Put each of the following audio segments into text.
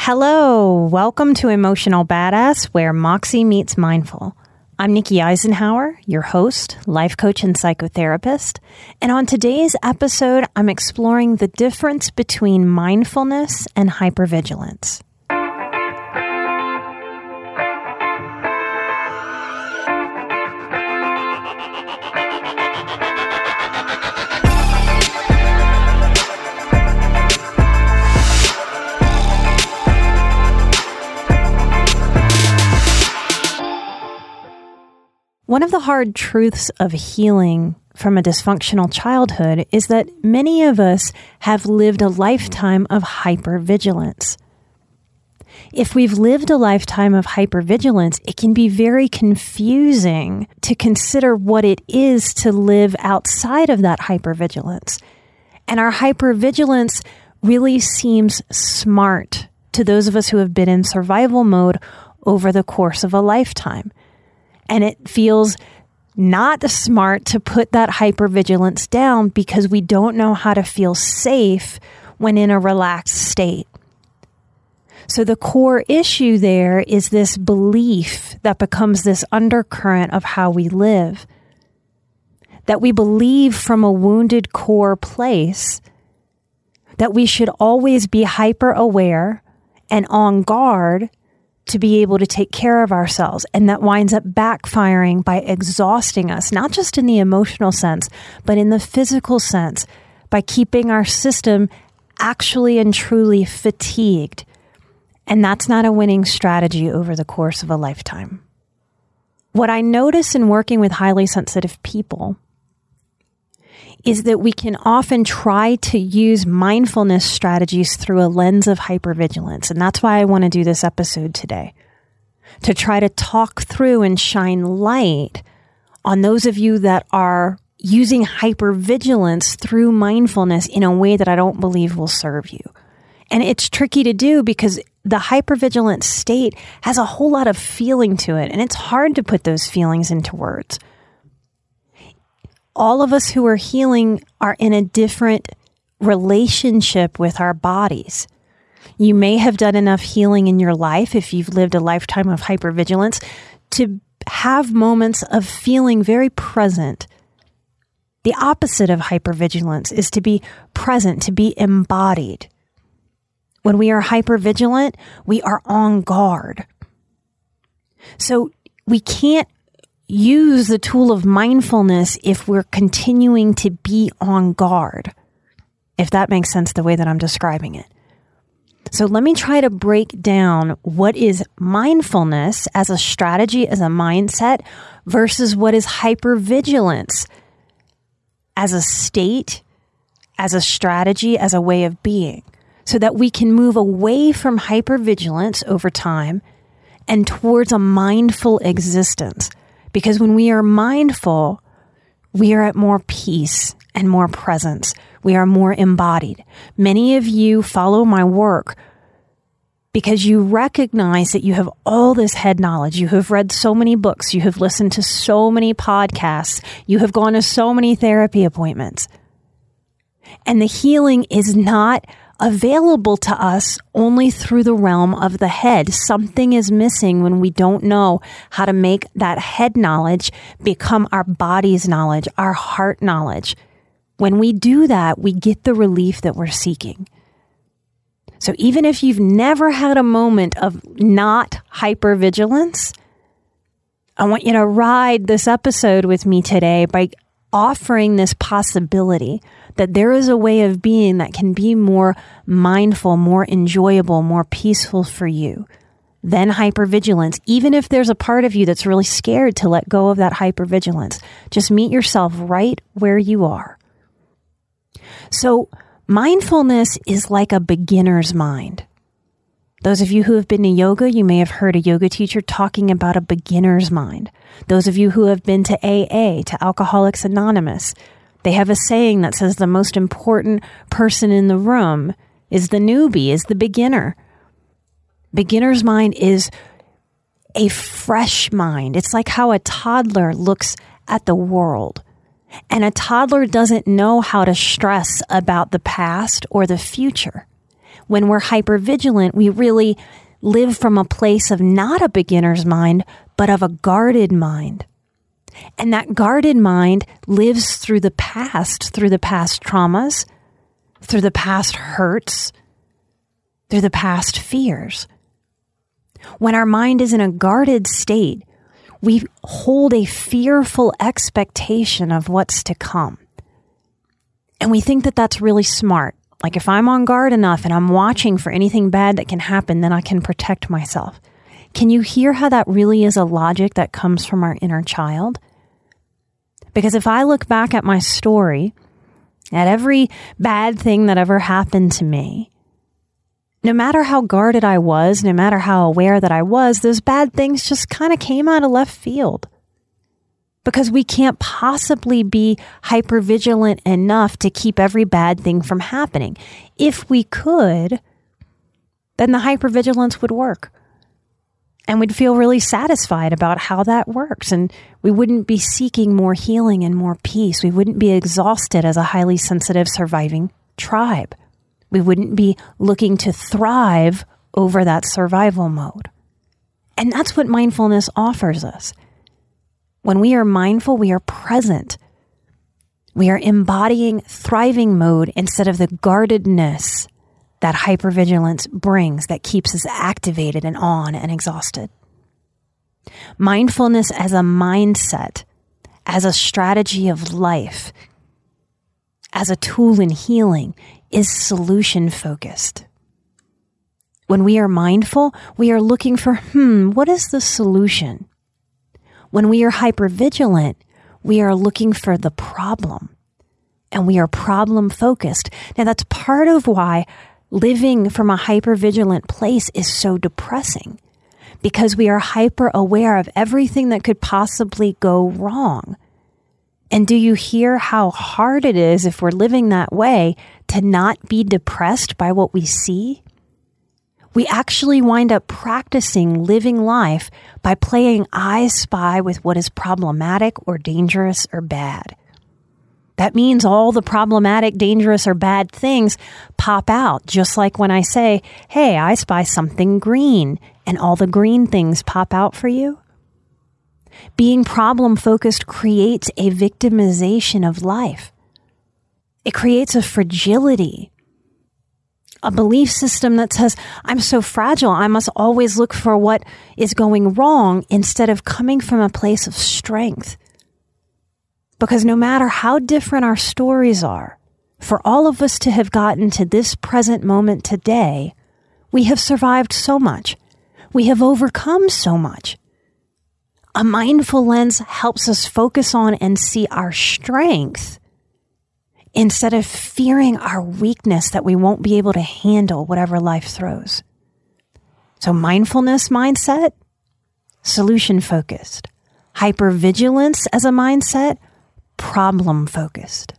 Hello, welcome to Emotional Badass, where Moxie meets Mindful. I'm Nikki Eisenhauer, your host, life coach, and psychotherapist. And on today's episode, I'm exploring the difference between mindfulness and hypervigilance. One of the hard truths of healing from a dysfunctional childhood is that many of us have lived a lifetime of hypervigilance. If we've lived a lifetime of hypervigilance, it can be very confusing to consider what it is to live outside of that hypervigilance. And our hypervigilance really seems smart to those of us who have been in survival mode over the course of a lifetime and it feels not smart to put that hypervigilance down because we don't know how to feel safe when in a relaxed state. So, the core issue there is this belief that becomes this undercurrent of how we live. That we believe from a wounded core place that we should always be hyper aware and on guard to be able to take care of ourselves. And that winds up backfiring by exhausting us, not just in the emotional sense, but in the physical sense, by keeping our system actually and truly fatigued. And that's not a winning strategy over the course of a lifetime. What I notice in working with highly sensitive people is that we can often try to use mindfulness strategies through a lens of hypervigilance. And that's why I want to do this episode today to try to talk through and shine light on those of you that are using hypervigilance through mindfulness in a way that I don't believe will serve you. And it's tricky to do because the hypervigilant state has a whole lot of feeling to it, and it's hard to put those feelings into words all of us who are healing are in a different relationship with our bodies. You may have done enough healing in your life if you've lived a lifetime of hypervigilance to have moments of feeling very present. The opposite of hypervigilance is to be present, to be embodied. When we are hypervigilant, we are on guard. So we can't use the tool of mindfulness if we're continuing to be on guard, if that makes sense the way that I'm describing it. So let me try to break down what is mindfulness as a strategy, as a mindset, versus what is hypervigilance as a state, as a strategy, as a way of being, so that we can move away from hypervigilance over time and towards a mindful existence because when we are mindful, we are at more peace and more presence. We are more embodied. Many of you follow my work because you recognize that you have all this head knowledge. You have read so many books. You have listened to so many podcasts. You have gone to so many therapy appointments. And the healing is not available to us only through the realm of the head. Something is missing when we don't know how to make that head knowledge become our body's knowledge, our heart knowledge. When we do that, we get the relief that we're seeking. So even if you've never had a moment of not hypervigilance, I want you to ride this episode with me today by offering this possibility that there is a way of being that can be more mindful, more enjoyable, more peaceful for you than hypervigilance, even if there's a part of you that's really scared to let go of that hypervigilance. Just meet yourself right where you are. So, mindfulness is like a beginner's mind. Those of you who have been to yoga, you may have heard a yoga teacher talking about a beginner's mind. Those of you who have been to AA, to Alcoholics Anonymous, they have a saying that says the most important person in the room is the newbie, is the beginner. Beginner's mind is a fresh mind. It's like how a toddler looks at the world. And a toddler doesn't know how to stress about the past or the future. When we're hypervigilant, we really live from a place of not a beginner's mind, but of a guarded mind. And that guarded mind lives through the past, through the past traumas, through the past hurts, through the past fears. When our mind is in a guarded state, we hold a fearful expectation of what's to come. And we think that that's really smart. Like if I'm on guard enough and I'm watching for anything bad that can happen, then I can protect myself. Can you hear how that really is a logic that comes from our inner child? Because if I look back at my story, at every bad thing that ever happened to me, no matter how guarded I was, no matter how aware that I was, those bad things just kind of came out of left field. Because we can't possibly be hypervigilant enough to keep every bad thing from happening. If we could, then the hypervigilance would work. And we'd feel really satisfied about how that works. And we wouldn't be seeking more healing and more peace. We wouldn't be exhausted as a highly sensitive surviving tribe. We wouldn't be looking to thrive over that survival mode. And that's what mindfulness offers us. When we are mindful, we are present. We are embodying thriving mode instead of the guardedness that hypervigilance brings that keeps us activated and on and exhausted. Mindfulness as a mindset, as a strategy of life, as a tool in healing is solution focused. When we are mindful, we are looking for, hmm, what is the solution? When we are hypervigilant, we are looking for the problem and we are problem focused. Now, that's part of why living from a hypervigilant place is so depressing because we are hyper aware of everything that could possibly go wrong. And do you hear how hard it is if we're living that way to not be depressed by what we see? We actually wind up practicing living life by playing I spy with what is problematic or dangerous or bad. That means all the problematic, dangerous, or bad things pop out, just like when I say, Hey, I spy something green, and all the green things pop out for you. Being problem focused creates a victimization of life. It creates a fragility, a belief system that says, I'm so fragile, I must always look for what is going wrong instead of coming from a place of strength because no matter how different our stories are, for all of us to have gotten to this present moment today, we have survived so much. We have overcome so much. A mindful lens helps us focus on and see our strength instead of fearing our weakness that we won't be able to handle whatever life throws. So, mindfulness mindset, solution focused. Hypervigilance as a mindset, problem focused.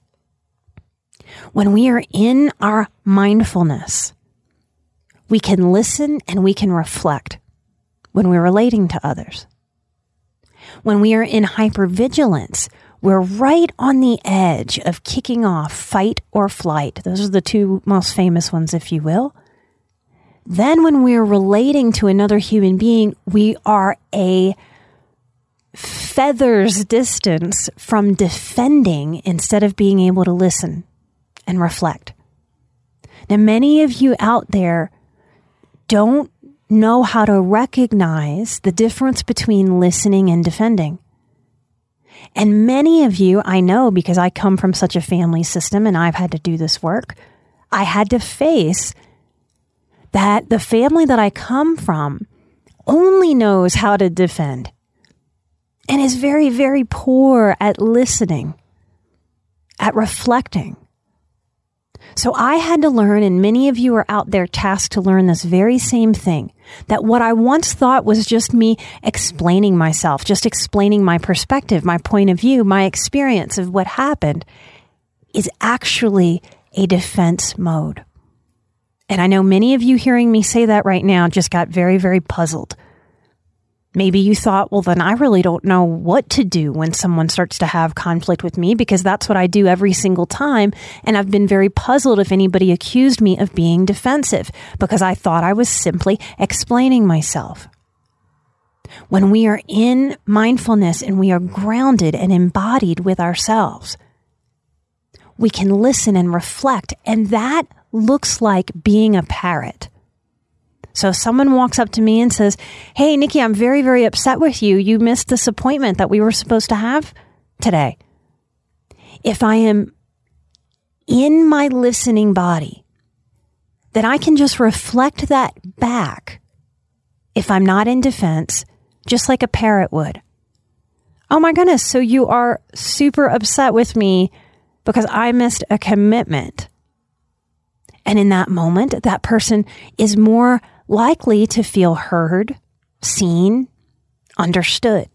When we are in our mindfulness, we can listen and we can reflect when we're relating to others. When we are in hypervigilance, we're right on the edge of kicking off fight or flight. Those are the two most famous ones, if you will. Then, when we're relating to another human being, we are a feathers distance from defending instead of being able to listen and reflect. Now, many of you out there don't know how to recognize the difference between listening and defending. And many of you, I know because I come from such a family system and I've had to do this work, I had to face that the family that I come from only knows how to defend and is very, very poor at listening, at reflecting. So I had to learn, and many of you are out there tasked to learn this very same thing that what I once thought was just me explaining myself, just explaining my perspective, my point of view, my experience of what happened is actually a defense mode. And I know many of you hearing me say that right now just got very, very puzzled. Maybe you thought, well, then I really don't know what to do when someone starts to have conflict with me because that's what I do every single time. And I've been very puzzled if anybody accused me of being defensive because I thought I was simply explaining myself. When we are in mindfulness and we are grounded and embodied with ourselves, we can listen and reflect. And that looks like being a parrot. So someone walks up to me and says, Hey, Nikki, I'm very, very upset with you. You missed this appointment that we were supposed to have today. If I am in my listening body, then I can just reflect that back if I'm not in defense, just like a parrot would. Oh my goodness, so you are super upset with me because I missed a commitment. And in that moment, that person is more likely to feel heard, seen, understood.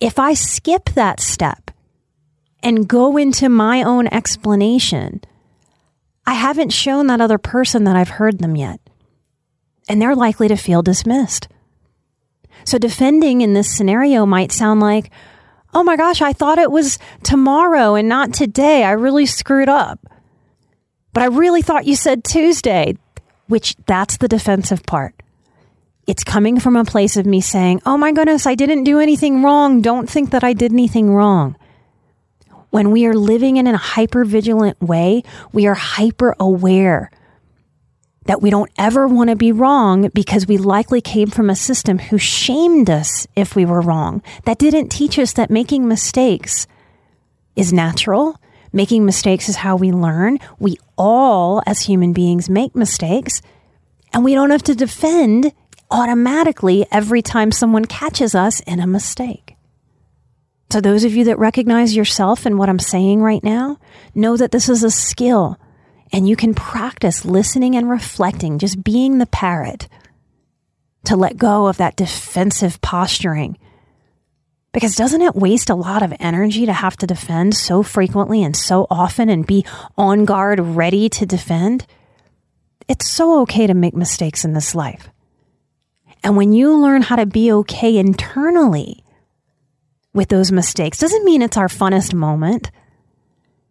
If I skip that step and go into my own explanation, I haven't shown that other person that I've heard them yet. And they're likely to feel dismissed. So defending in this scenario might sound like, oh my gosh, I thought it was tomorrow and not today. I really screwed up. But I really thought you said Tuesday, which that's the defensive part. It's coming from a place of me saying, Oh my goodness, I didn't do anything wrong. Don't think that I did anything wrong. When we are living in a hyper vigilant way, we are hyper aware that we don't ever want to be wrong because we likely came from a system who shamed us if we were wrong, that didn't teach us that making mistakes is natural Making mistakes is how we learn. We all, as human beings, make mistakes, and we don't have to defend automatically every time someone catches us in a mistake. So, those of you that recognize yourself in what I'm saying right now, know that this is a skill and you can practice listening and reflecting, just being the parrot to let go of that defensive posturing because doesn't it waste a lot of energy to have to defend so frequently and so often and be on guard, ready to defend? It's so okay to make mistakes in this life. And when you learn how to be okay internally with those mistakes, doesn't mean it's our funnest moment.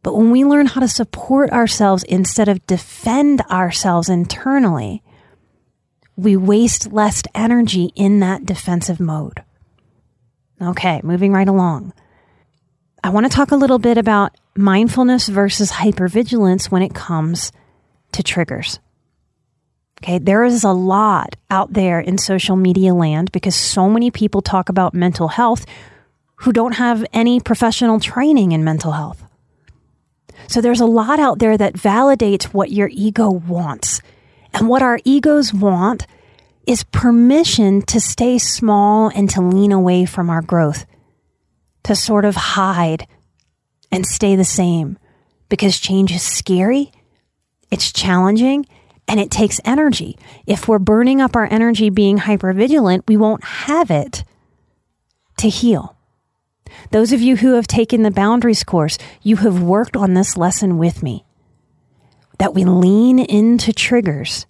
But when we learn how to support ourselves instead of defend ourselves internally, we waste less energy in that defensive mode. Okay, moving right along. I want to talk a little bit about mindfulness versus hypervigilance when it comes to triggers. Okay, there is a lot out there in social media land because so many people talk about mental health who don't have any professional training in mental health. So there's a lot out there that validates what your ego wants. And what our egos want is permission to stay small and to lean away from our growth, to sort of hide and stay the same because change is scary, it's challenging, and it takes energy. If we're burning up our energy being hypervigilant, we won't have it to heal. Those of you who have taken the boundaries course, you have worked on this lesson with me that we lean into triggers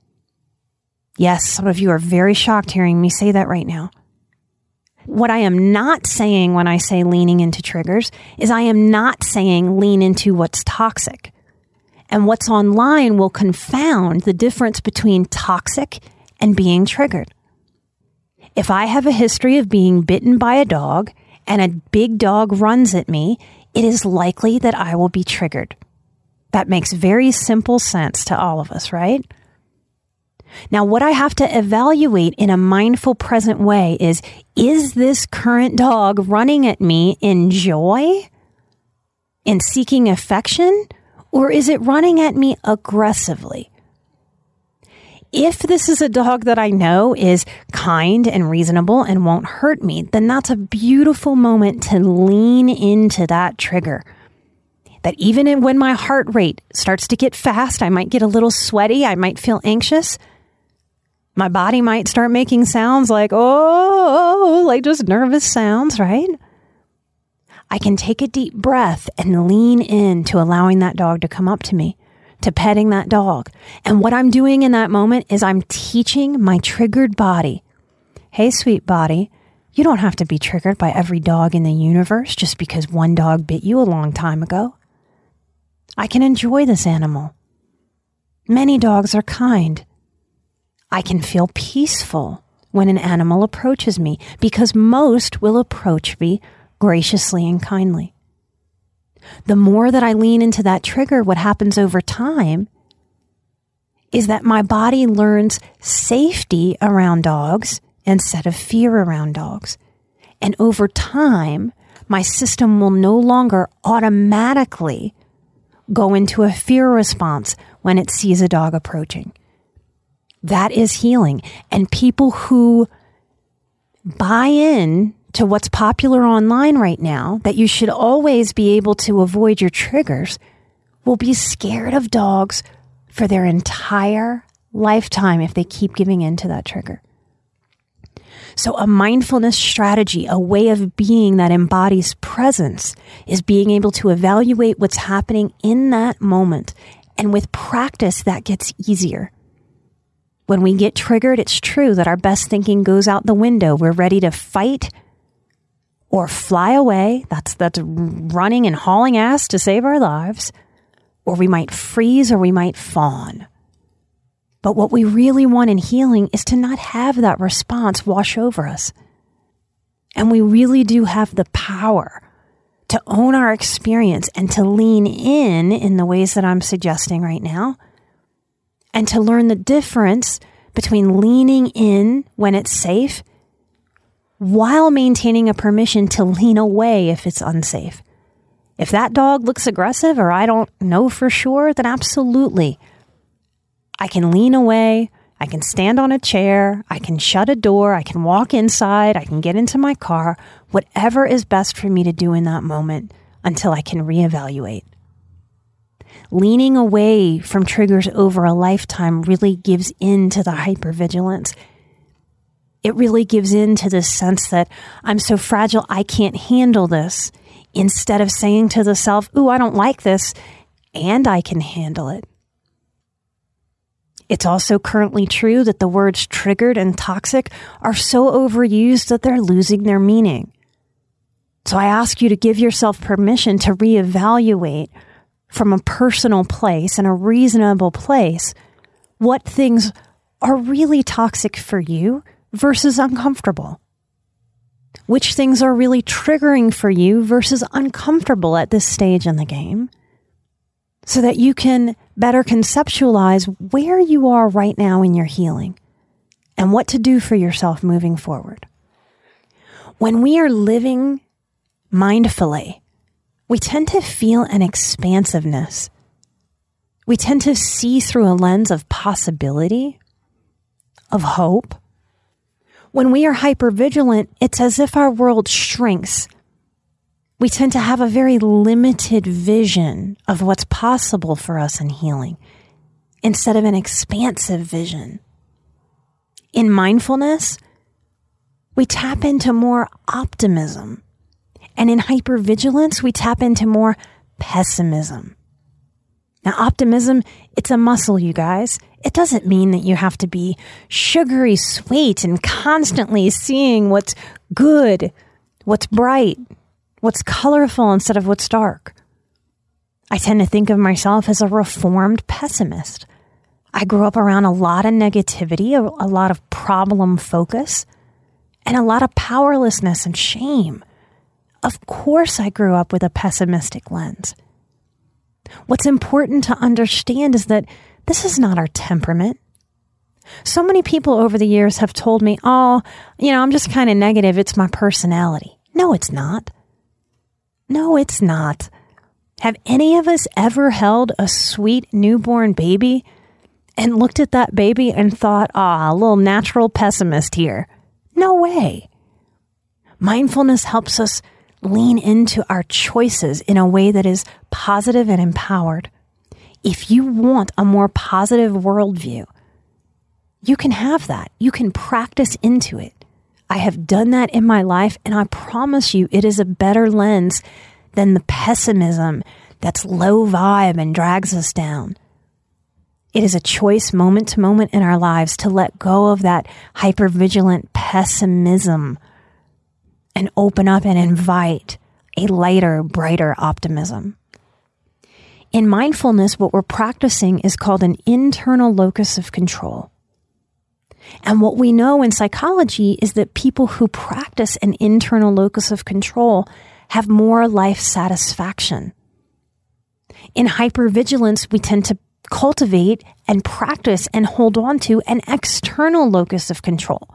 Yes, some of you are very shocked hearing me say that right now. What I am not saying when I say leaning into triggers is I am not saying lean into what's toxic. And what's online will confound the difference between toxic and being triggered. If I have a history of being bitten by a dog and a big dog runs at me, it is likely that I will be triggered. That makes very simple sense to all of us, right? Now, what I have to evaluate in a mindful, present way is is this current dog running at me in joy, in seeking affection, or is it running at me aggressively? If this is a dog that I know is kind and reasonable and won't hurt me, then that's a beautiful moment to lean into that trigger. That even when my heart rate starts to get fast, I might get a little sweaty, I might feel anxious. My body might start making sounds like, oh, like just nervous sounds, right? I can take a deep breath and lean in to allowing that dog to come up to me to petting that dog. And what I'm doing in that moment is I'm teaching my triggered body hey, sweet body, you don't have to be triggered by every dog in the universe just because one dog bit you a long time ago. I can enjoy this animal. Many dogs are kind. I can feel peaceful when an animal approaches me because most will approach me graciously and kindly the more that I lean into that trigger, what happens over time is that my body learns safety around dogs instead of fear around dogs. And over time, my system will no longer automatically go into a fear response when it sees a dog approaching. That is healing. And people who buy in to what's popular online right now, that you should always be able to avoid your triggers, will be scared of dogs for their entire lifetime if they keep giving in to that trigger. So, a mindfulness strategy, a way of being that embodies presence, is being able to evaluate what's happening in that moment. And with practice, that gets easier. When we get triggered, it's true that our best thinking goes out the window. We're ready to fight or fly away. That's, that's running and hauling ass to save our lives. Or we might freeze or we might fawn. But what we really want in healing is to not have that response wash over us. And we really do have the power to own our experience and to lean in in the ways that I'm suggesting right now. And to learn the difference between leaning in when it's safe while maintaining a permission to lean away if it's unsafe. If that dog looks aggressive or I don't know for sure, then absolutely. I can lean away. I can stand on a chair. I can shut a door. I can walk inside. I can get into my car. Whatever is best for me to do in that moment until I can reevaluate. Leaning away from triggers over a lifetime really gives in to the hypervigilance it really gives in to this sense that I'm so fragile, I can't handle this, instead of saying to the self, Ooh, I don't like this, and I can handle it. It's also currently true that the words triggered and toxic are so overused that they're losing their meaning. So I ask you to give yourself permission to reevaluate from a personal place and a reasonable place what things are really toxic for you versus uncomfortable? Which things are really triggering for you versus uncomfortable at this stage in the game? So that you can better conceptualize where you are right now in your healing and what to do for yourself moving forward. When we are living mindfully, we tend to feel an expansiveness. We tend to see through a lens of possibility, of hope, when we are hypervigilant, it's as if our world shrinks. We tend to have a very limited vision of what's possible for us in healing instead of an expansive vision. In mindfulness, we tap into more optimism. And in hypervigilance, we tap into more pessimism. Now, optimism, it's a muscle, you guys. It doesn't mean that you have to be sugary sweet and constantly seeing what's good, what's bright, what's colorful instead of what's dark. I tend to think of myself as a reformed pessimist. I grew up around a lot of negativity, a, a lot of problem focus, and a lot of powerlessness and shame. Of course, I grew up with a pessimistic lens. What's important to understand is that this is not our temperament. So many people over the years have told me, oh, you know, I'm just kind of negative. It's my personality. No, it's not. No, it's not. Have any of us ever held a sweet newborn baby and looked at that baby and thought, ah, a little natural pessimist here? No way. Mindfulness helps us lean into our choices in a way that is positive and empowered. If you want a more positive worldview, you can have that. You can practice into it. I have done that in my life, and I promise you, it is a better lens than the pessimism that's low vibe and drags us down. It is a choice moment to moment in our lives to let go of that hypervigilant pessimism and open up and invite a lighter, brighter optimism. In mindfulness, what we're practicing is called an internal locus of control. And what we know in psychology is that people who practice an internal locus of control have more life satisfaction. In hypervigilance, we tend to cultivate and practice and hold on to an external locus of control.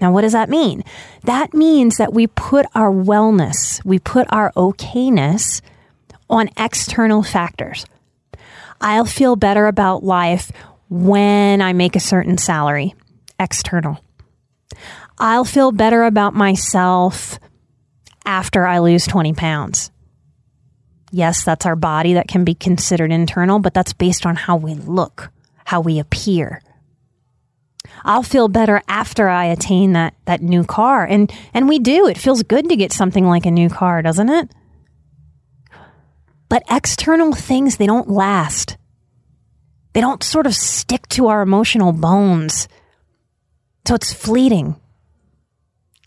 Now, what does that mean? That means that we put our wellness, we put our okayness on external factors. I'll feel better about life when I make a certain salary external. I'll feel better about myself after I lose 20 pounds. Yes, that's our body that can be considered internal, but that's based on how we look, how we appear. I'll feel better after I attain that that new car. And and we do. It feels good to get something like a new car, doesn't it? But external things they don't last. They don't sort of stick to our emotional bones. So it's fleeting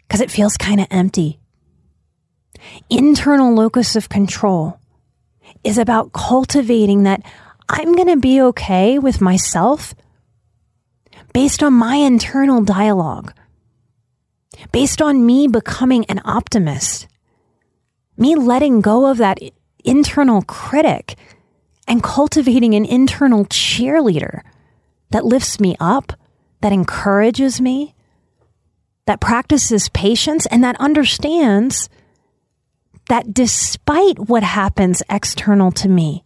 because it feels kind of empty. Internal locus of control is about cultivating that I'm going to be okay with myself based on my internal dialogue, based on me becoming an optimist, me letting go of that internal critic and cultivating an internal cheerleader that lifts me up that encourages me, that practices patience, and that understands that despite what happens external to me,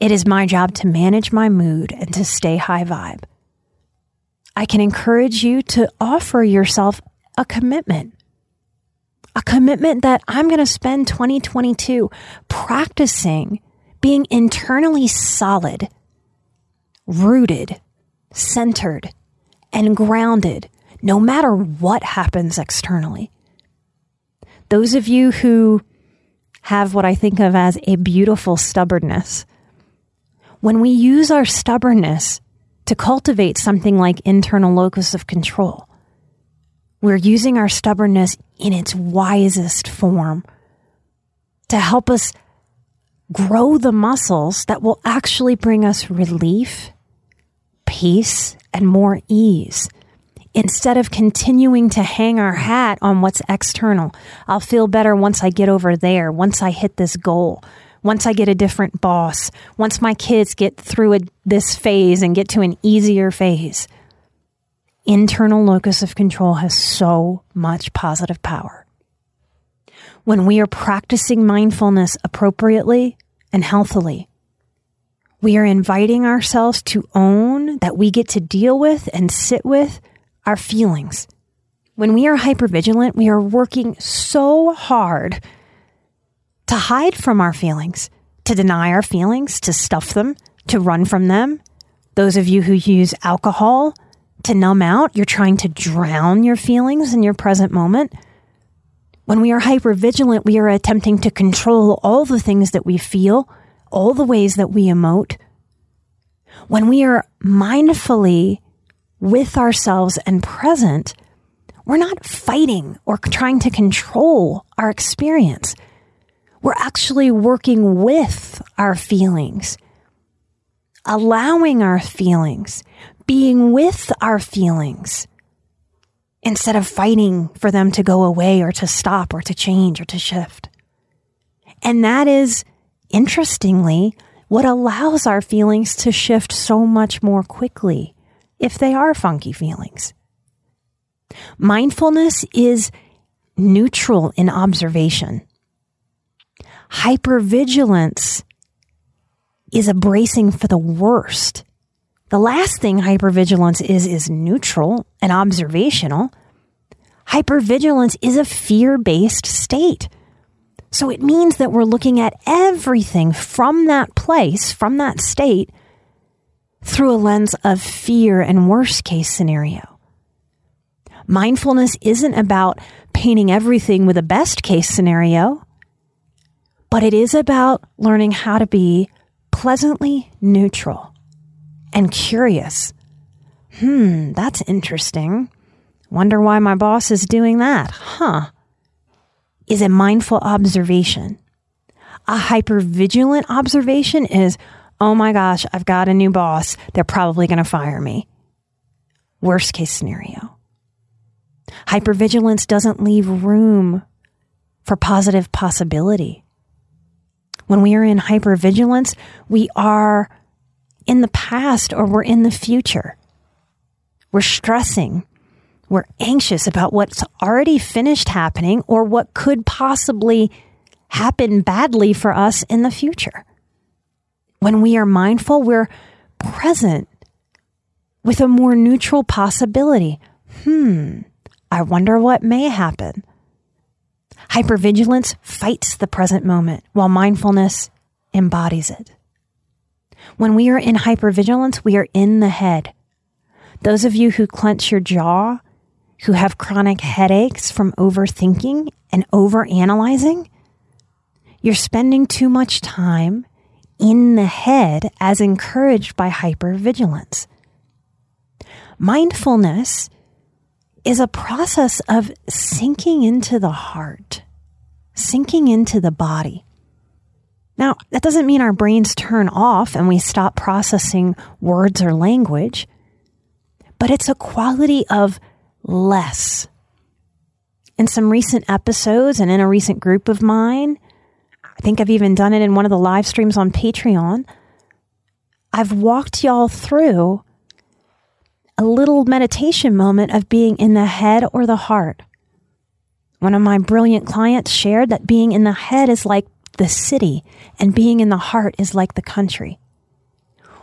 it is my job to manage my mood and to stay high vibe. I can encourage you to offer yourself a commitment. A commitment that I'm going to spend 2022 practicing being internally solid, rooted, centered, and grounded no matter what happens externally. Those of you who have what I think of as a beautiful stubbornness, when we use our stubbornness to cultivate something like internal locus of control, we're using our stubbornness in its wisest form to help us grow the muscles that will actually bring us relief, peace, and more ease instead of continuing to hang our hat on what's external. I'll feel better once I get over there, once I hit this goal, once I get a different boss, once my kids get through a, this phase and get to an easier phase. Internal locus of control has so much positive power. When we are practicing mindfulness appropriately and healthily, we are inviting ourselves to own that we get to deal with and sit with our feelings. When we are hypervigilant, we are working so hard to hide from our feelings, to deny our feelings, to stuff them, to run from them. Those of you who use alcohol to numb out, you're trying to drown your feelings in your present moment. When we are hypervigilant, we are attempting to control all the things that we feel all the ways that we emote, when we are mindfully with ourselves and present, we're not fighting or trying to control our experience. We're actually working with our feelings, allowing our feelings, being with our feelings, instead of fighting for them to go away or to stop or to change or to shift. And that is interestingly, what allows our feelings to shift so much more quickly if they are funky feelings. Mindfulness is neutral in observation. Hypervigilance is a bracing for the worst. The last thing hypervigilance is is neutral and observational. Hypervigilance is a fear based state. So it means that we're looking at everything from that place, from that state, through a lens of fear and worst case scenario. Mindfulness isn't about painting everything with a best case scenario, but it is about learning how to be pleasantly neutral and curious. Hmm, that's interesting. Wonder why my boss is doing that. Huh is a mindful observation. A hypervigilant observation is, oh my gosh, I've got a new boss. They're probably going to fire me. Worst case scenario. Hypervigilance doesn't leave room for positive possibility. When we are in hypervigilance, we are in the past or we're in the future. We're stressing we're anxious about what's already finished happening or what could possibly happen badly for us in the future. When we are mindful, we're present with a more neutral possibility. Hmm, I wonder what may happen. Hypervigilance fights the present moment while mindfulness embodies it. When we are in hypervigilance, we are in the head. Those of you who clench your jaw who have chronic headaches from overthinking and overanalyzing, you're spending too much time in the head as encouraged by hypervigilance. Mindfulness is a process of sinking into the heart, sinking into the body. Now, that doesn't mean our brains turn off and we stop processing words or language, but it's a quality of less. In some recent episodes and in a recent group of mine, I think I've even done it in one of the live streams on Patreon. I've walked y'all through a little meditation moment of being in the head or the heart. One of my brilliant clients shared that being in the head is like the city and being in the heart is like the country.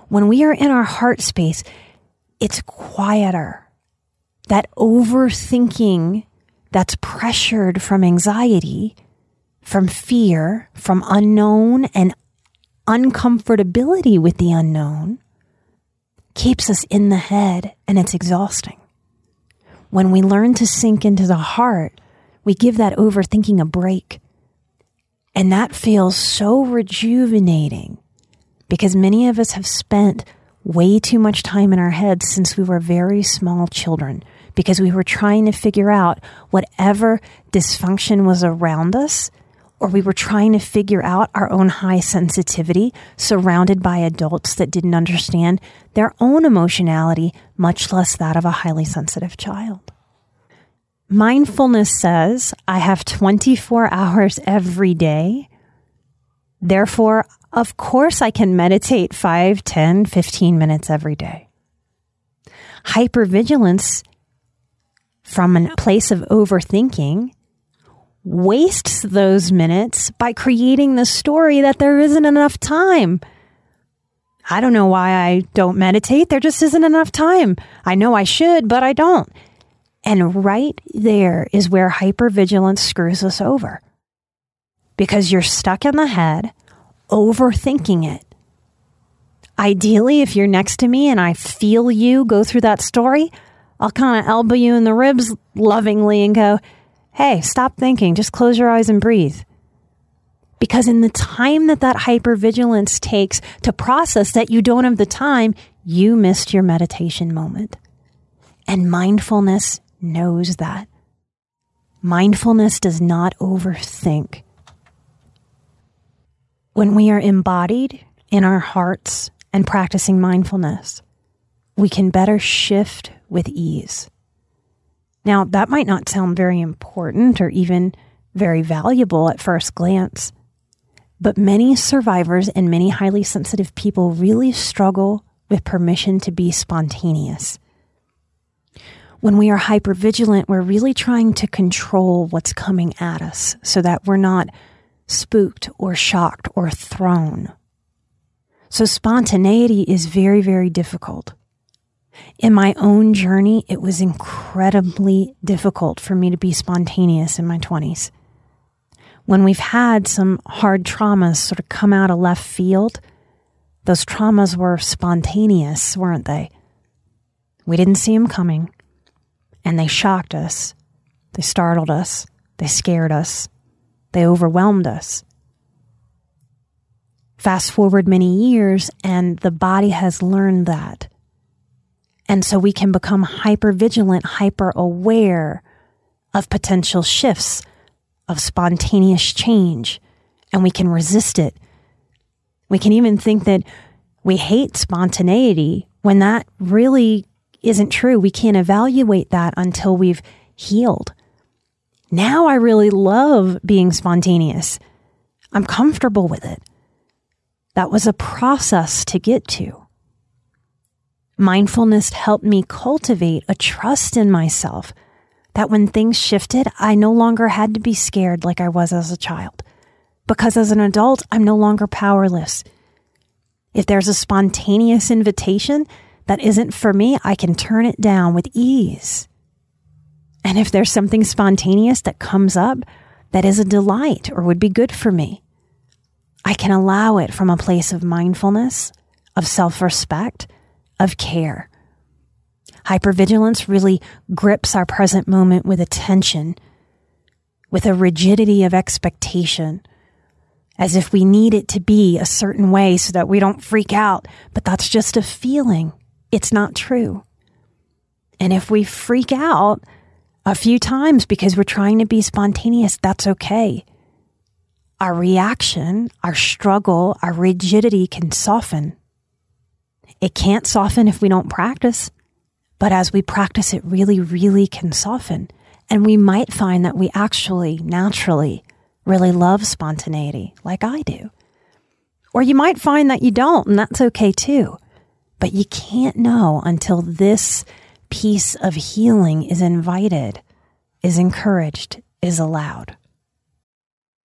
When we are in our heart space, it's quieter that overthinking that's pressured from anxiety, from fear, from unknown and uncomfortability with the unknown keeps us in the head and it's exhausting. When we learn to sink into the heart, we give that overthinking a break. And that feels so rejuvenating because many of us have spent way too much time in our heads since we were very small children because we were trying to figure out whatever dysfunction was around us, or we were trying to figure out our own high sensitivity surrounded by adults that didn't understand their own emotionality, much less that of a highly sensitive child. Mindfulness says, I have 24 hours every day. Therefore, of course, I can meditate 5, 10, 15 minutes every day. Hypervigilance from a place of overthinking wastes those minutes by creating the story that there isn't enough time. I don't know why I don't meditate. There just isn't enough time. I know I should, but I don't. And right there is where hypervigilance screws us over. Because you're stuck in the head, overthinking it. Ideally, if you're next to me and I feel you go through that story, I'll kind of elbow you in the ribs lovingly and go, hey, stop thinking, just close your eyes and breathe. Because in the time that that hypervigilance takes to process that you don't have the time, you missed your meditation moment. And mindfulness knows that. Mindfulness does not overthink. When we are embodied in our hearts and practicing mindfulness, we can better shift with ease. Now, that might not sound very important or even very valuable at first glance, but many survivors and many highly sensitive people really struggle with permission to be spontaneous, When we are hypervigilant, we're really trying to control what's coming at us so that we're not spooked or shocked or thrown. So spontaneity is very, very difficult. In my own journey, it was incredibly difficult for me to be spontaneous in my 20s. When we've had some hard traumas sort of come out of left field, those traumas were spontaneous, weren't they? We didn't see them coming, and they shocked us. They startled us. They scared us. They overwhelmed us. Fast forward many years, and the body has learned that. And so we can become hyper vigilant, hyper aware of potential shifts, of spontaneous change, and we can resist it. We can even think that we hate spontaneity when that really isn't true. We can't evaluate that until we've healed. Now I really love being spontaneous. I'm comfortable with it. That was a process to get to. Mindfulness helped me cultivate a trust in myself that when things shifted, I no longer had to be scared like I was as a child. Because as an adult, I'm no longer powerless. If there's a spontaneous invitation that isn't for me, I can turn it down with ease. And if there's something spontaneous that comes up that is a delight or would be good for me, I can allow it from a place of mindfulness, of self respect, of care. Hypervigilance really grips our present moment with attention, with a rigidity of expectation, as if we need it to be a certain way so that we don't freak out. But that's just a feeling. It's not true. And if we freak out a few times because we're trying to be spontaneous, that's okay our reaction, our struggle, our rigidity can soften. It can't soften if we don't practice, but as we practice, it really, really can soften. And we might find that we actually naturally really love spontaneity, like I do. Or you might find that you don't, and that's okay too. But you can't know until this piece of healing is invited, is encouraged, is allowed.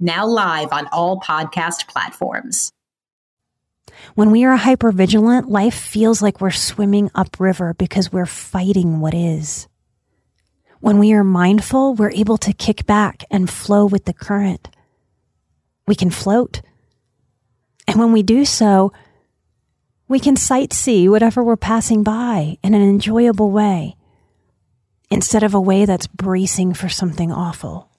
now live on all podcast platforms. When we are hypervigilant, life feels like we're swimming upriver because we're fighting what is. When we are mindful, we're able to kick back and flow with the current. We can float. And when we do so, we can sightsee whatever we're passing by in an enjoyable way instead of a way that's bracing for something awful.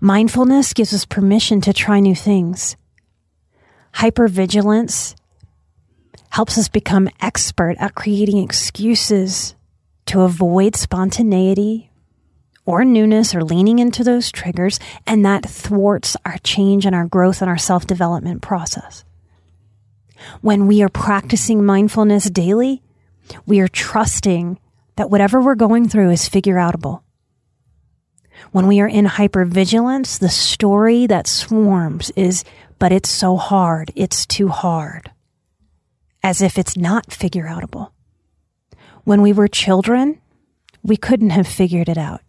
Mindfulness gives us permission to try new things. Hypervigilance helps us become expert at creating excuses to avoid spontaneity or newness or leaning into those triggers, and that thwarts our change and our growth and our self development process. When we are practicing mindfulness daily, we are trusting that whatever we're going through is figure outable. When we are in hypervigilance, the story that swarms is, but it's so hard, it's too hard, as if it's not figure outable. When we were children, we couldn't have figured it out.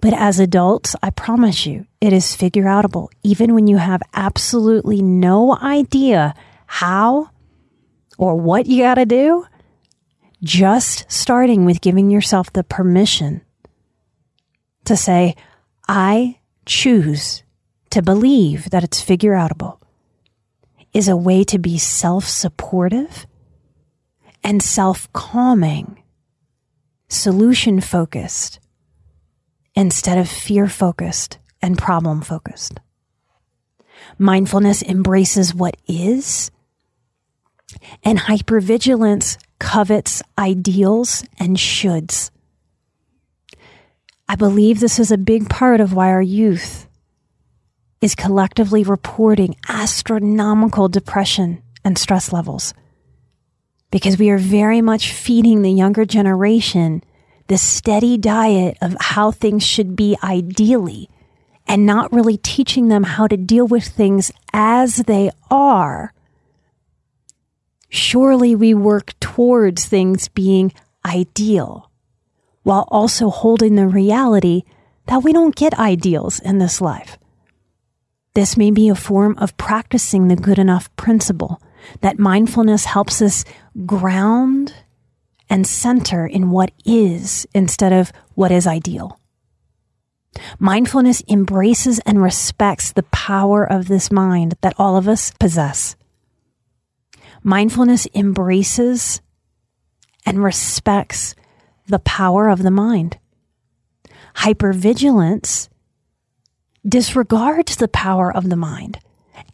But as adults, I promise you, it is figure outable, even when you have absolutely no idea how or what you got to do. Just starting with giving yourself the permission to say, I choose to believe that it's figure outable is a way to be self supportive and self calming, solution focused, instead of fear focused and problem focused. Mindfulness embraces what is, and hypervigilance covets ideals and shoulds. I believe this is a big part of why our youth is collectively reporting astronomical depression and stress levels. Because we are very much feeding the younger generation the steady diet of how things should be ideally and not really teaching them how to deal with things as they are. Surely we work towards things being ideal while also holding the reality that we don't get ideals in this life. This may be a form of practicing the good enough principle that mindfulness helps us ground and center in what is instead of what is ideal. Mindfulness embraces and respects the power of this mind that all of us possess. Mindfulness embraces and respects the power of the mind. Hypervigilance disregards the power of the mind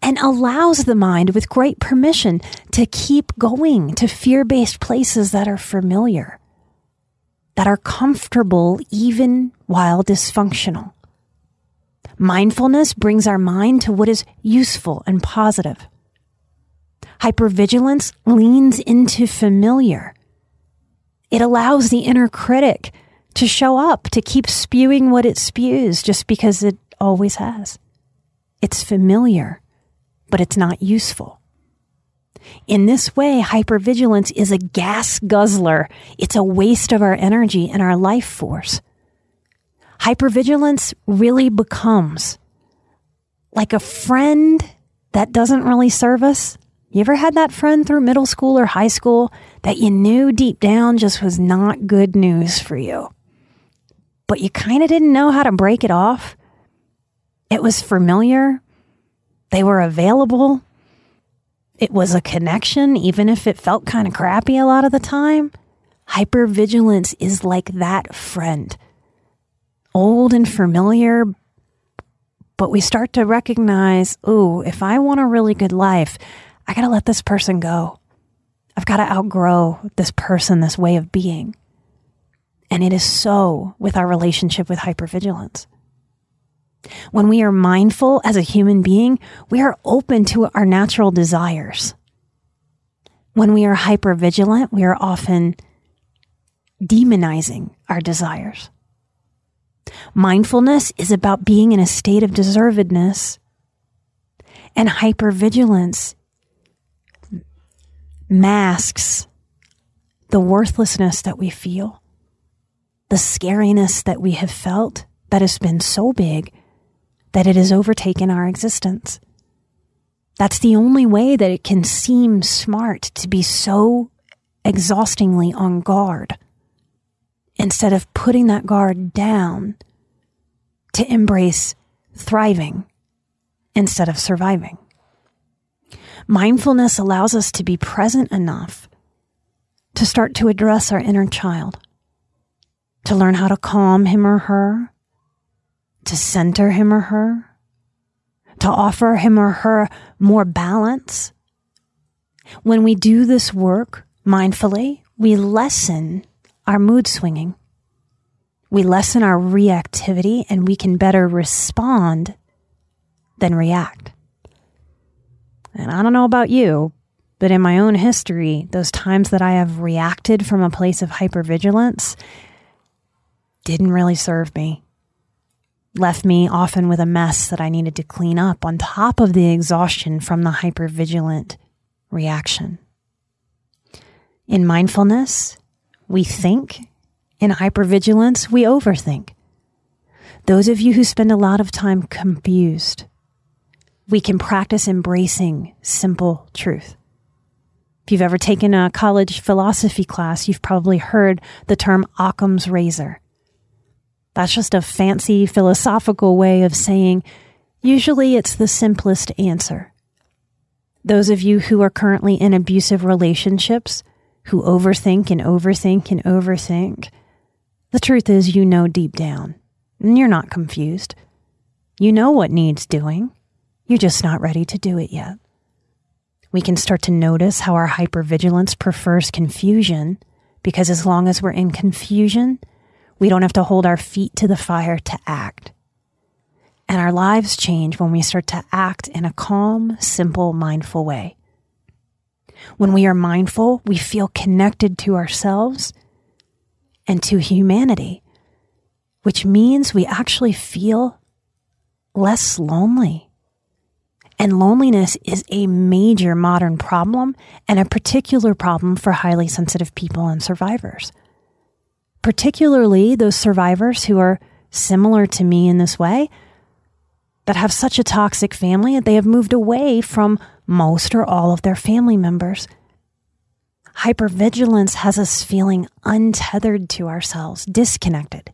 and allows the mind with great permission to keep going to fear based places that are familiar, that are comfortable even while dysfunctional. Mindfulness brings our mind to what is useful and positive. Hypervigilance leans into familiar. It allows the inner critic to show up, to keep spewing what it spews just because it always has. It's familiar but it's not useful. In this way, hypervigilance is a gas guzzler. It's a waste of our energy and our life force. Hypervigilance really becomes like a friend that doesn't really serve us. You ever had that friend through middle school or high school that you knew deep down just was not good news for you? But you kind of didn't know how to break it off? It was familiar, they were available. It was a connection, even if it felt kind of crappy a lot of the time. Hypervigilance is like that friend. Old and familiar, but we start to recognize, oh, if I want a really good life, I got to let this person go. I've got to outgrow this person, this way of being. And it is so with our relationship with hypervigilance. When we are mindful as a human being, we are open to our natural desires. When we are hypervigilant, we are often demonizing our desires. Mindfulness is about being in a state of deservedness, and hypervigilance masks the worthlessness that we feel, the scariness that we have felt that has been so big that it has overtaken our existence. That's the only way that it can seem smart to be so exhaustingly on guard instead of putting that guard down to embrace thriving instead of surviving. Mindfulness allows us to be present enough to start to address our inner child, to learn how to calm him or her, to center him or her, to offer him or her more balance. When we do this work mindfully, we lessen our mood swinging. We lessen our reactivity and we can better respond than react. And I don't know about you, but in my own history, those times that I have reacted from a place of hypervigilance didn't really serve me left me often with a mess that I needed to clean up on top of the exhaustion from the hypervigilant reaction. In mindfulness, we think. In hypervigilance, we overthink. Those of you who spend a lot of time confused, we can practice embracing simple truth. If you've ever taken a college philosophy class, you've probably heard the term Occam's razor. That's just a fancy philosophical way of saying usually it's the simplest answer. Those of you who are currently in abusive relationships, who overthink and overthink and overthink, the truth is you know deep down, and you're not confused. You know what needs doing. You're just not ready to do it yet. We can start to notice how our hypervigilance prefers confusion because as long as we're in confusion, we don't have to hold our feet to the fire to act. And our lives change when we start to act in a calm, simple, mindful way. When we are mindful, we feel connected to ourselves and to humanity, which means we actually feel less lonely. And loneliness is a major modern problem and a particular problem for highly sensitive people and survivors. Particularly those survivors who are similar to me in this way, that have such a toxic family that they have moved away from most or all of their family members. Hypervigilance has us feeling untethered to ourselves, disconnected.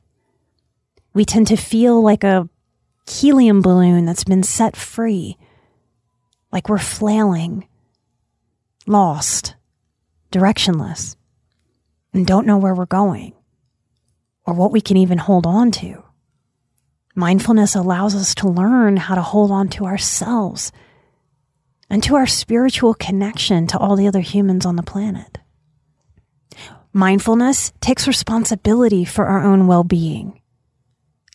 We tend to feel like a helium balloon that's been set free, like we're flailing, lost, directionless, and don't know where we're going or what we can even hold on to. Mindfulness allows us to learn how to hold on to ourselves and to our spiritual connection to all the other humans on the planet. Mindfulness takes responsibility for our own well being,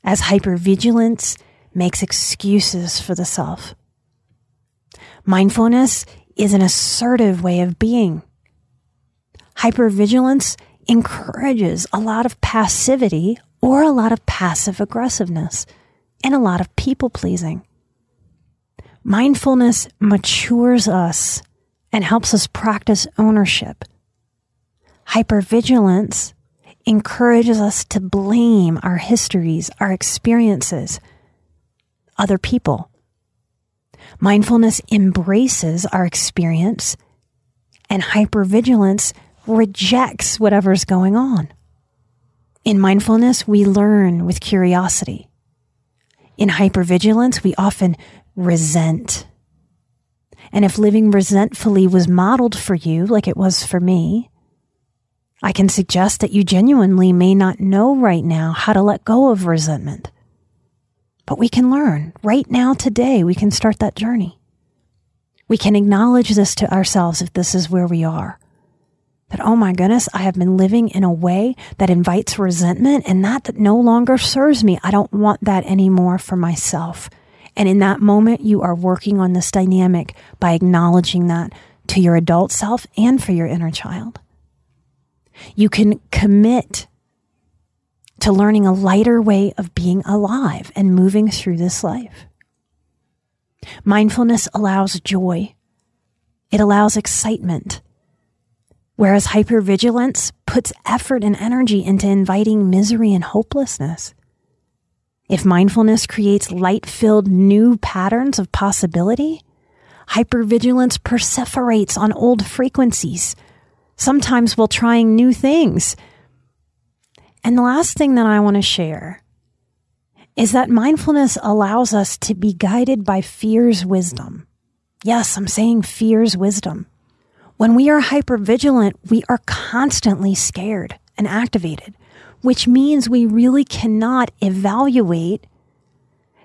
as hypervigilance makes excuses for the self. Mindfulness is an assertive way of being. Hypervigilance encourages a lot of passivity or a lot of passive aggressiveness and a lot of people pleasing. Mindfulness matures us and helps us practice ownership. Hypervigilance encourages us to blame our histories, our experiences, other people. Mindfulness embraces our experience, and hypervigilance rejects whatever's going on. In mindfulness, we learn with curiosity. In hypervigilance, we often resent. And if living resentfully was modeled for you, like it was for me, I can suggest that you genuinely may not know right now how to let go of resentment. But we can learn right now, today, we can start that journey. We can acknowledge this to ourselves if this is where we are that, oh my goodness, I have been living in a way that invites resentment and that, that no longer serves me. I don't want that anymore for myself. And in that moment, you are working on this dynamic by acknowledging that to your adult self and for your inner child. You can commit to learning a lighter way of being alive and moving through this life. Mindfulness allows joy. It allows excitement. Whereas hypervigilance puts effort and energy into inviting misery and hopelessness. If mindfulness creates light filled new patterns of possibility, hypervigilance perseverates on old frequencies, sometimes while trying new things. And the last thing that I want to share is that mindfulness allows us to be guided by fear's wisdom. Yes, I'm saying fear's wisdom. When we are hypervigilant, we are constantly scared and activated, which means we really cannot evaluate,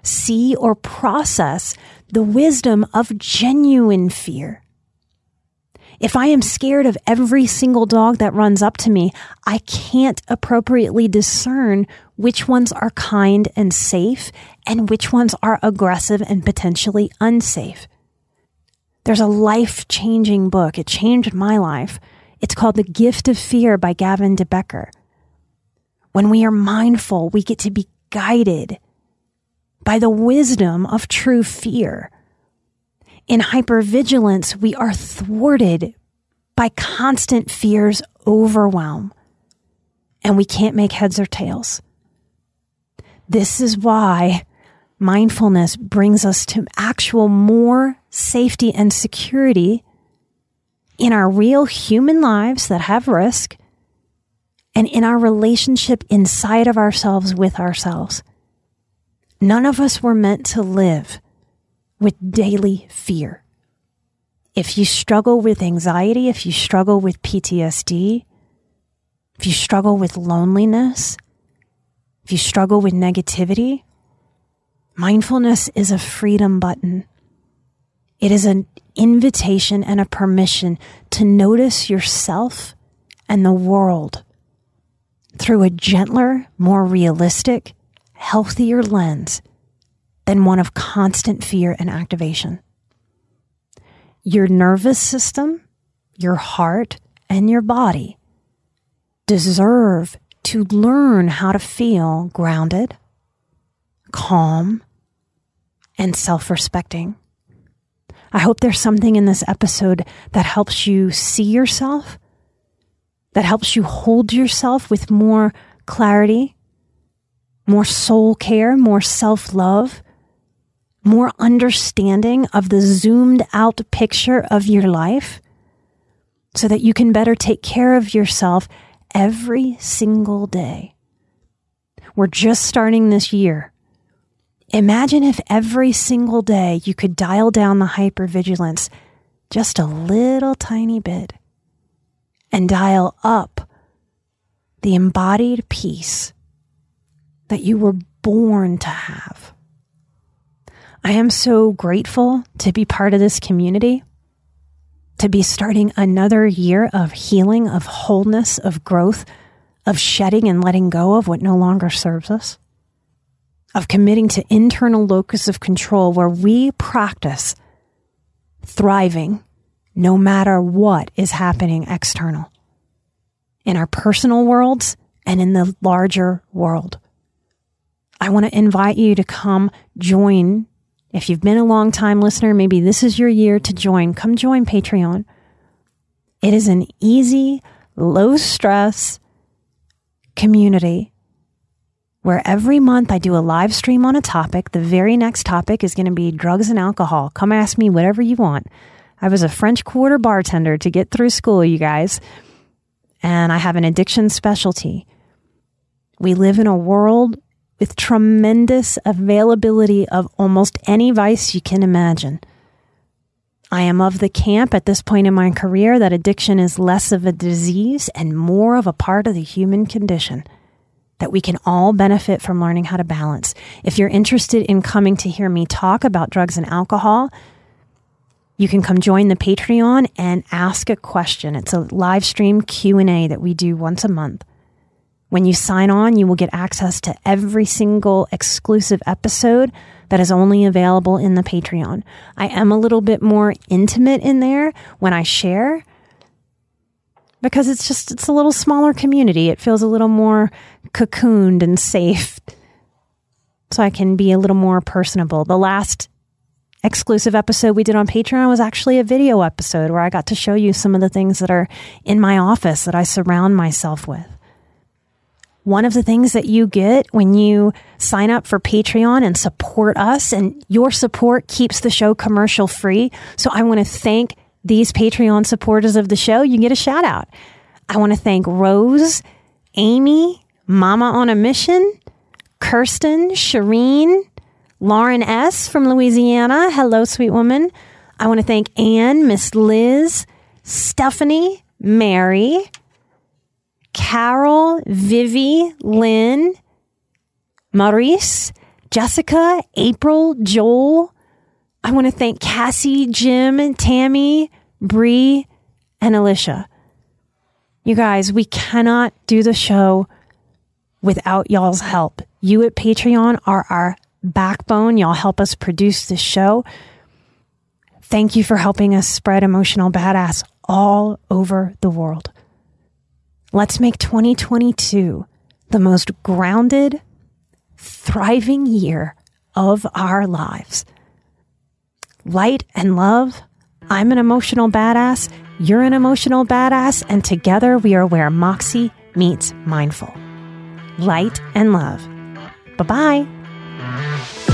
see, or process the wisdom of genuine fear. If I am scared of every single dog that runs up to me, I can't appropriately discern which ones are kind and safe and which ones are aggressive and potentially unsafe. There's a life changing book. It changed my life. It's called The Gift of Fear by Gavin de Becker. When we are mindful, we get to be guided by the wisdom of true fear. In hypervigilance, we are thwarted by constant fear's overwhelm, and we can't make heads or tails. This is why mindfulness brings us to actual more safety and security in our real human lives that have risk and in our relationship inside of ourselves with ourselves. None of us were meant to live with daily fear. If you struggle with anxiety, if you struggle with PTSD, if you struggle with loneliness, if you struggle with negativity, mindfulness is a freedom button. It is an invitation and a permission to notice yourself and the world through a gentler, more realistic, healthier lens than one of constant fear and activation. Your nervous system, your heart, and your body deserve to learn how to feel grounded, calm, and self respecting. I hope there's something in this episode that helps you see yourself, that helps you hold yourself with more clarity, more soul care, more self love, more understanding of the zoomed out picture of your life so that you can better take care of yourself every single day. We're just starting this year. Imagine if every single day you could dial down the hypervigilance just a little tiny bit and dial up the embodied peace that you were born to have. I am so grateful to be part of this community, to be starting another year of healing, of wholeness, of growth, of shedding and letting go of what no longer serves us of committing to internal locus of control where we practice thriving no matter what is happening external in our personal worlds and in the larger world. I want to invite you to come join. If you've been a long time listener, maybe this is your year to join. Come join Patreon. It is an easy, low stress community where every month I do a live stream on a topic. The very next topic is going to be drugs and alcohol. Come ask me whatever you want. I was a French Quarter bartender to get through school, you guys, and I have an addiction specialty. We live in a world with tremendous availability of almost any vice you can imagine. I am of the camp at this point in my career that addiction is less of a disease and more of a part of the human condition that we can all benefit from learning how to balance. If you're interested in coming to hear me talk about drugs and alcohol, you can come join the Patreon and ask a question. It's a live stream Q&A that we do once a month. When you sign on, you will get access to every single exclusive episode that is only available in the Patreon. I am a little bit more intimate in there when I share because it's just it's a little smaller community. It feels a little more cocooned and safe. So I can be a little more personable. The last exclusive episode we did on Patreon was actually a video episode where I got to show you some of the things that are in my office that I surround myself with. One of the things that you get when you sign up for Patreon and support us, and your support keeps the show commercial free. So I want to thank these Patreon supporters of the show, you get a shout out. I want to thank Rose, Amy, Mama on a Mission, Kirsten, Shireen, Lauren S. from Louisiana. Hello, sweet woman. I want to thank Anne, Miss Liz, Stephanie, Mary, Carol, Vivi, Lynn, Maurice, Jessica, April, Joel, I want to thank Cassie, Jim, Tammy, Bree, and Alicia. You guys, we cannot do the show without y'all's help. You at Patreon are our backbone. Y'all help us produce this show. Thank you for helping us spread emotional badass all over the world. Let's make 2022 the most grounded, thriving year of our lives light and love. I'm an emotional badass. You're an emotional badass. And together we are where Moxie meets mindful. Light and love. Bye bye.